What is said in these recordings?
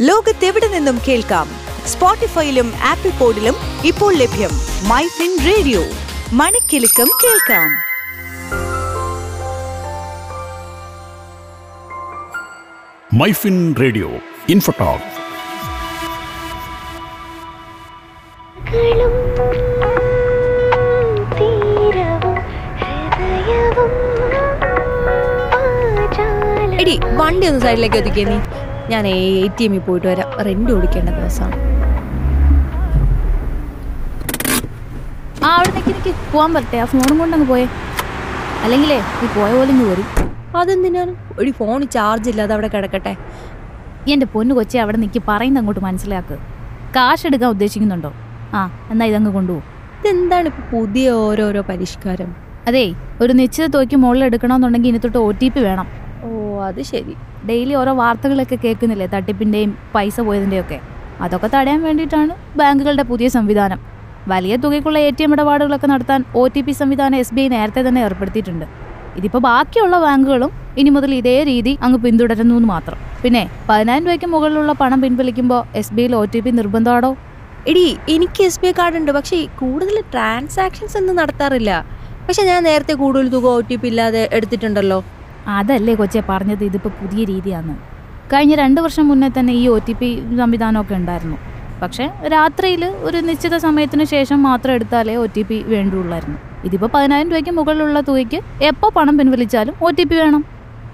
ലോകത്തെവിടെ നിന്നും കേൾക്കാം? സ്പോട്ടിഫൈയിലും ആപ്പിൾ പോഡിലും ഇപ്പോൾ ലഭ്യം മൈ ഫിൻ റേഡിയോ. മണിക്കെലക്കം കേൾക്കാം. MyFin radio infotalk. കളും തീരവും ഹൃദയവും ആചാല എടി വണ്ടി ഒന്ന് സൈഡിലേക്ക് ഒതുക്കിയ നീ. ഞാൻ എ ടി എമ്മിൽ പോയിട്ട് വരാം. റെന്റ് ഓടിക്കേണ്ട ദിവസമാണ്. ആ അവിടെ നിൽക്കി നിൽക്കി പോകാൻ പറ്റേ. ആ ഫോണും കൊണ്ടങ്ങ് പോയേ. അല്ലെങ്കിലേ നീ പോയ പോലെ ഇങ്ങ് വരും. അതെന്തിനാണ്? ഒരു ഫോൺ ചാർജ് ഇല്ലാതെ അവിടെ കിടക്കട്ടെ. എന്റെ പൊന്നു കൊച്ചെ അവിടെ നിൽക്കി പറയുന്നത് അങ്ങോട്ട് മനസ്സിലാക്ക്. കാശ് എടുക്കാൻ ഉദ്ദേശിക്കുന്നുണ്ടോ? ആ എന്നാ ഇതങ്ങ് കൊണ്ടുപോകും. ഇതെന്താണ് ഇപ്പോൾ പുതിയ ഓരോരോ പരിഷ്കാരം? അതേ ഒരു നിശ്ചിത തോക്കി മുകളിൽ എടുക്കണമെന്നുണ്ടെങ്കിൽ ഇനി തൊട്ട് ഒ ടി പി വേണം. അത് ശരി. ഡെയിലി ഓരോ വാർത്തകളൊക്കെ കേൾക്കുന്നില്ലേ? തട്ടിപ്പിന്റെയും പൈസ പോയതിന്റെയും ഒക്കെ. അതൊക്കെ തടയാൻ വേണ്ടിയിട്ടാണ് ബാങ്കുകളുടെ പുതിയ സംവിധാനം. വലിയ തുകയ്ക്കുള്ള എ ടി എം ഇടപാടുകളൊക്കെ നടത്താൻ ഒ ടി പി സംവിധാനം എസ് ബി ഐ നേരത്തെ തന്നെ ഏർപ്പെടുത്തിയിട്ടുണ്ട്. ഇതിപ്പോൾ ബാക്കിയുള്ള ബാങ്കുകളും ഇനി മുതൽ ഇതേ രീതി അങ്ങ് പിന്തുടരുന്നു എന്ന് മാത്രം. പിന്നെ പതിനായിരം രൂപയ്ക്ക് മുകളിലുള്ള പണം പിൻവലിക്കുമ്പോൾ എസ് ബി ഐയിൽ ഒ ടി പി നിർബന്ധമാണോ? എടി എനിക്ക് എസ് ബി ഐ കാർഡ് ഉണ്ട്. പക്ഷേ കൂടുതൽ ട്രാൻസാക്ഷൻസ് ഒന്നും നടത്താറില്ല. പക്ഷെ ഞാൻ നേരത്തെ കൂടുതൽ തുക ഒ ടി പി ഇല്ലാതെ എടുത്തിട്ടുണ്ടല്ലോ. അതല്ലേ കൊച്ചെ പറഞ്ഞത്? ഇതിപ്പോൾ പുതിയ രീതിയാണ്. കഴിഞ്ഞ രണ്ട് വർഷം മുന്നേ തന്നെ ഈ ഒ ടി പി സംവിധാനമൊക്കെ ഉണ്ടായിരുന്നു. പക്ഷേ രാത്രിയിൽ ഒരു നിശ്ചിത സമയത്തിന് ശേഷം മാത്രം എടുത്താലേ ഒ ടി പി വേണ്ടുള്ളായിരുന്നു. ഇതിപ്പോൾ പതിനായിരം രൂപയ്ക്ക് മുകളിലുള്ള തുകയ്ക്ക് എപ്പോൾ പണം പിൻവലിച്ചാലും ഒ ടി പി വേണം.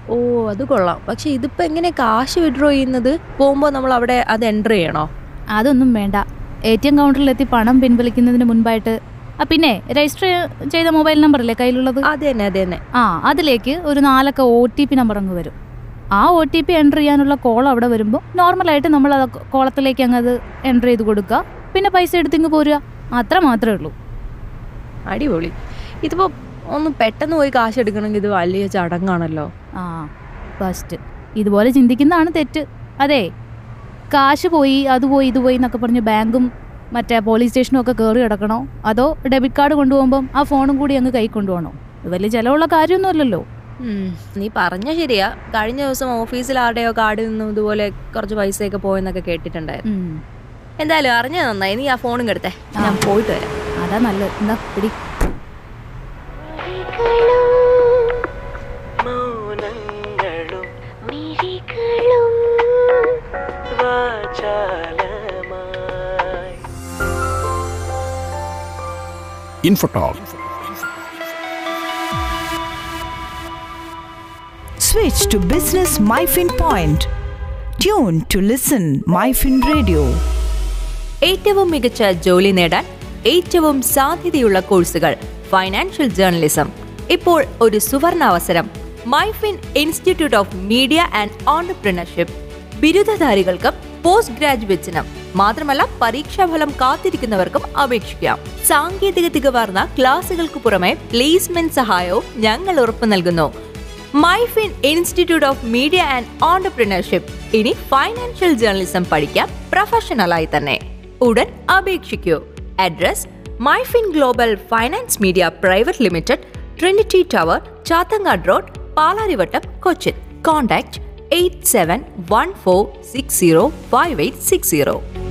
ഓ അത് കൊള്ളാം. പക്ഷെ ഇതിപ്പോൾ എങ്ങനെ കാശ് വിഡ്രോ ചെയ്യുന്നത്? പോകുമ്പോൾ നമ്മൾ അവിടെ അത് എന്റർ ചെയ്യണോ? അതൊന്നും വേണ്ട. എ ടി എം കൗണ്ടറിലെത്തി പണം പിൻവലിക്കുന്നതിന് മുൻപായിട്ട് പിന്നെ രജിസ്റ്റർ ചെയ്ത മൊബൈൽ നമ്പർ അല്ലേ കയ്യിലുള്ളത്? അതെ തന്നെ അതെ തന്നെ. ആ അതിലേക്ക് ഒരു നാലക്ക ഒ ടി പി നമ്പർ അങ്ങ് വരും. ആ ഒ ടി പി എന്റർ ചെയ്യാനുള്ള കോൾ അവിടെ വരുമ്പോൾ നോർമലായിട്ട് നമ്മൾ ആ കോളത്തിലേക്ക് അങ്ങ് അത് എന്റർ ചെയ്ത് കൊടുക്കുക. പിന്നെ പൈസ എടുത്തിങ്ങ് പോരുക. അത്ര മാത്രമേ ഉള്ളൂ. അടിപൊളി. ഇതിപ്പോ ഒന്ന് പെട്ടെന്ന് പോയി കാശ് എടുക്കണമെങ്കിൽ ഇത് വലിയ ചടങ്ങാണല്ലോ. ആ ഫസ്റ്റ് ഇതുപോലെ ചിന്തിക്കുന്നതാണ് തെറ്റ്. അതെ കാശ് പോയി അത് പോയി ഇത് പോയി എന്നൊക്കെ പറഞ്ഞ് ബാങ്കും മറ്റേ പോലീസ് സ്റ്റേഷനും ഒക്കെ കയറി കിടക്കണോ? അതോ ഡെബിറ്റ് കാർഡ് കൊണ്ടുപോകുമ്പം ആ ഫോണും കൂടി അങ്ങ് കൈ കൊണ്ടുപോകണോ? ഇത് വലിയ ചിലവുള്ള കാര്യമൊന്നുമല്ലല്ലോ. അല്ലല്ലോ നീ പറഞ്ഞ ശരിയാ. കഴിഞ്ഞ ദിവസം ഓഫീസിൽ ആരുടെയോ കാർഡിൽ നിന്നും ഇതുപോലെ കുറച്ച് പൈസയൊക്കെ പോയെന്നൊക്കെ കേട്ടിട്ടുണ്ടായിരുന്നു. ഉം. എന്തായാലും അറിഞ്ഞ നന്നായി. നീ ആ ഫോണും കെടുത്തേ ഞാൻ പോയിട്ട് വരാം. അതാ നല്ലത്. എന്താ പിടി. മൗനങ്ങളും Infotalk Switch to Business MyFin Point. Tune to listen MyFin Radio. ഏറ്റവും മികച്ച ജോലി നേടാൻ ഏറ്റവും സാധ്യതയുള്ള കോഴ്സുകൾ ഫൈനാൻഷ്യൽ ജേർണലിസം ഇപ്പോൾ ഒരു സുവർണ അവസരം MyFin Institute of Media and Entrepreneurship ബിരുദധാരികൾക്കും post ഗ്രാജുവേറ്റ്സിനും മാത്രമല്ല പരീക്ഷാഫലം കാത്തിരിക്കുന്നവർക്കും അപേക്ഷിക്കാം. സാങ്കേതിക തികവാർന്ന ക്ലാസുകൾക്ക് പുറമെ പ്ലേസ്മെന്റ് സഹായവും ഞങ്ങൾ ഉറപ്പു നൽകുന്നു. MyFin Institute of Media and Entrepreneurship. ഇനി ഫൈനാൻഷ്യൽ ജേർണലിസം പഠിക്കാം പ്രൊഫഷണലായി തന്നെ. ഉടൻ അപേക്ഷിക്കൂ. Address MyFin Global Finance Media Private Limited Trinity Tower Chathangad road Palarivattom Cochin. Contact 8714605860.